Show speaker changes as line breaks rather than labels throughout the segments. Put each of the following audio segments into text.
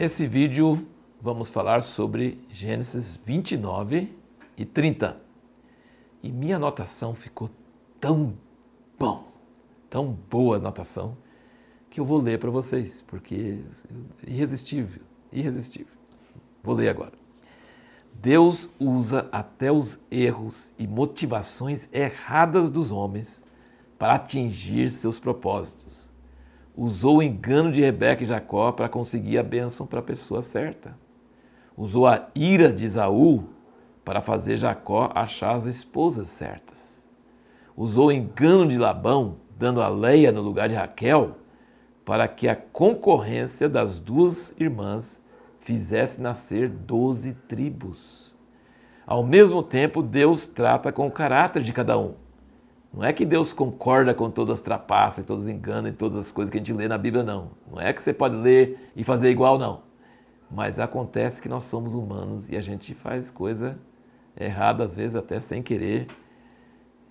nesse vídeo vamos falar sobre Gênesis 29 e 30. E minha anotação ficou tão bom, tão boa anotação, que eu vou ler para vocês, porque é irresistível, irresistível. Vou ler agora. Deus usa até os erros e motivações erradas dos homens para atingir seus propósitos usou o engano de Rebeca e Jacó para conseguir a bênção para a pessoa certa. Usou a ira de Isaú para fazer Jacó achar as esposas certas. Usou o engano de Labão, dando a Leia no lugar de Raquel, para que a concorrência das duas irmãs fizesse nascer doze tribos. Ao mesmo tempo, Deus trata com o caráter de cada um não é que Deus concorda com todas as trapaças, todos os enganos e todas as coisas que a gente lê na Bíblia, não. Não é que você pode ler e fazer igual, não. Mas acontece que nós somos humanos e a gente faz coisa errada, às vezes até sem querer,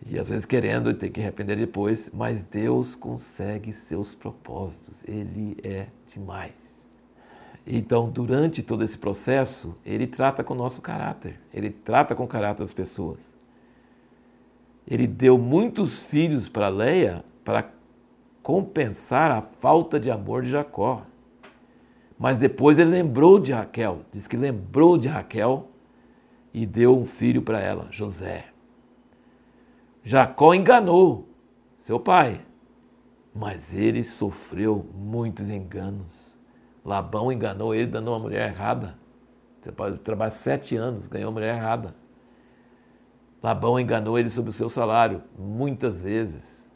e às vezes querendo e tem que arrepender depois. Mas Deus consegue seus propósitos, Ele é demais. Então, durante todo esse processo, Ele trata com o nosso caráter, Ele trata com o caráter das pessoas ele deu muitos filhos para Leia para compensar a falta de amor de Jacó. Mas depois ele lembrou de Raquel, diz que lembrou de Raquel e deu um filho para ela, José. Jacó enganou seu pai, mas ele sofreu muitos enganos. Labão enganou ele, dando uma mulher errada. Trabalhou sete anos, ganhou uma mulher errada. Labão enganou ele sobre o seu salário muitas vezes.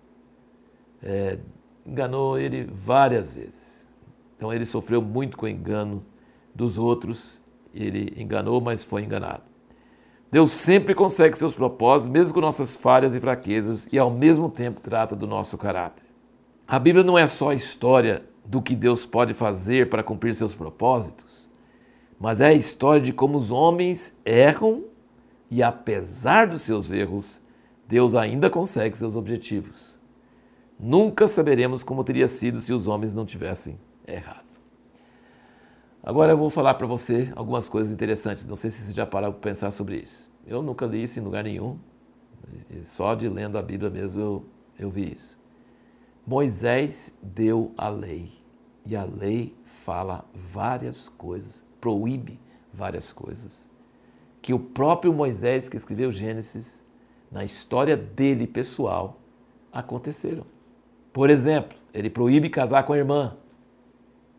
É, enganou ele várias vezes. Então ele sofreu muito com o engano dos outros. Ele enganou, mas foi enganado. Deus sempre consegue seus propósitos, mesmo com nossas falhas e fraquezas, e ao mesmo tempo trata do nosso caráter. A Bíblia não é só a história do que Deus pode fazer para cumprir seus propósitos, mas é a história de como os homens erram e apesar dos seus erros, Deus ainda consegue seus objetivos. Nunca saberemos como teria sido se os homens não tivessem errado. Agora eu vou falar para você algumas coisas interessantes. Não sei se você já parou para pensar sobre isso. Eu nunca li isso em lugar nenhum. Só de lendo a Bíblia mesmo eu, eu vi isso. Moisés deu a lei. E a lei fala várias coisas, proíbe várias coisas que o próprio Moisés, que escreveu Gênesis, na história dele pessoal, aconteceram. Por exemplo, ele proíbe casar com a irmã,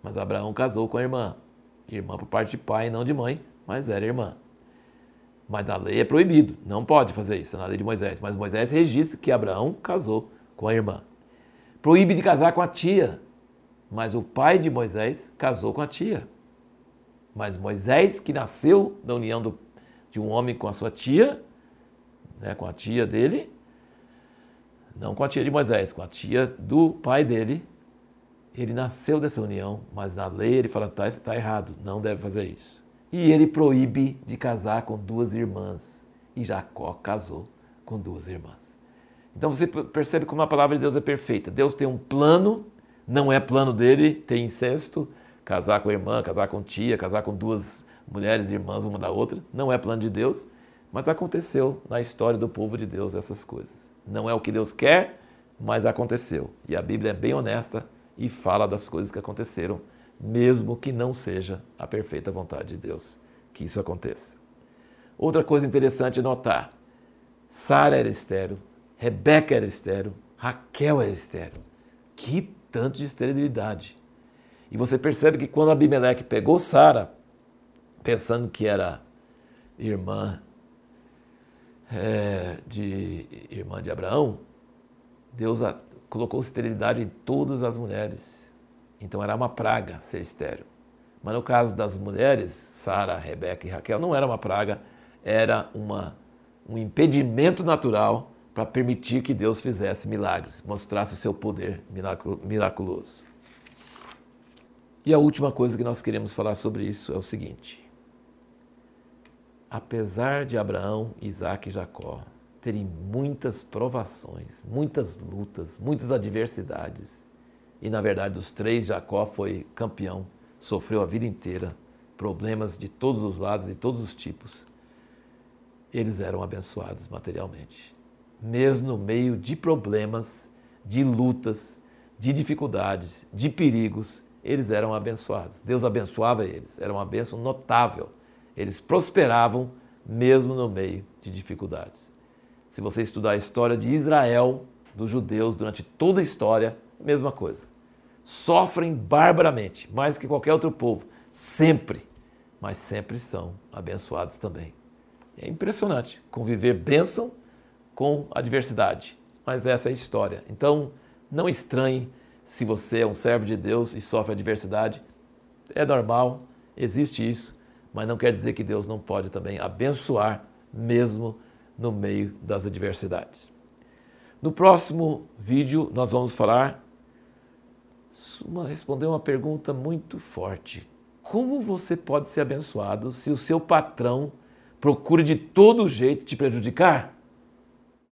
mas Abraão casou com a irmã. Irmã por parte de pai, não de mãe, mas era irmã. Mas na lei é proibido, não pode fazer isso, na lei de Moisés. Mas Moisés registra que Abraão casou com a irmã. Proíbe de casar com a tia, mas o pai de Moisés casou com a tia. Mas Moisés, que nasceu da união do de um homem com a sua tia, né, com a tia dele, não com a tia de Moisés, com a tia do pai dele. Ele nasceu dessa união, mas na lei ele fala: está tá errado, não deve fazer isso. E ele proíbe de casar com duas irmãs. E Jacó casou com duas irmãs. Então você percebe como a palavra de Deus é perfeita. Deus tem um plano, não é plano dele ter incesto, casar com a irmã, casar com tia, casar com duas mulheres irmãs uma da outra. Não é plano de Deus, mas aconteceu na história do povo de Deus essas coisas. Não é o que Deus quer, mas aconteceu. E a Bíblia é bem honesta e fala das coisas que aconteceram, mesmo que não seja a perfeita vontade de Deus que isso aconteça. Outra coisa interessante notar: Sara era estéreo, Rebeca era estéreo, Raquel era estéreo. Que tanto de esterilidade. E você percebe que quando Abimeleque pegou Sara pensando que era irmã é, de irmã de Abraão, Deus a, colocou esterilidade em todas as mulheres. Então era uma praga ser estéril. Mas no caso das mulheres, Sara, Rebeca e Raquel, não era uma praga, era uma, um impedimento natural para permitir que Deus fizesse milagres, mostrasse o seu poder miraculoso. E a última coisa que nós queremos falar sobre isso é o seguinte: apesar de Abraão, Isaac e Jacó terem muitas provações, muitas lutas, muitas adversidades, e na verdade dos três, Jacó foi campeão, sofreu a vida inteira problemas de todos os lados e todos os tipos, eles eram abençoados materialmente. Mesmo no meio de problemas, de lutas, de dificuldades, de perigos, eles eram abençoados. Deus abençoava eles, era uma bênção notável. Eles prosperavam mesmo no meio de dificuldades. Se você estudar a história de Israel, dos judeus, durante toda a história, mesma coisa. Sofrem barbaramente, mais que qualquer outro povo, sempre, mas sempre são abençoados também. É impressionante conviver bênção com adversidade, mas essa é a história. Então, não estranhe se você é um servo de Deus e sofre adversidade. É normal, existe isso, mas não quer dizer que Deus não pode também abençoar mesmo no meio das adversidades. No próximo vídeo nós vamos falar uma, responder uma pergunta muito forte. Como você pode ser abençoado se o seu patrão procura de todo jeito te prejudicar?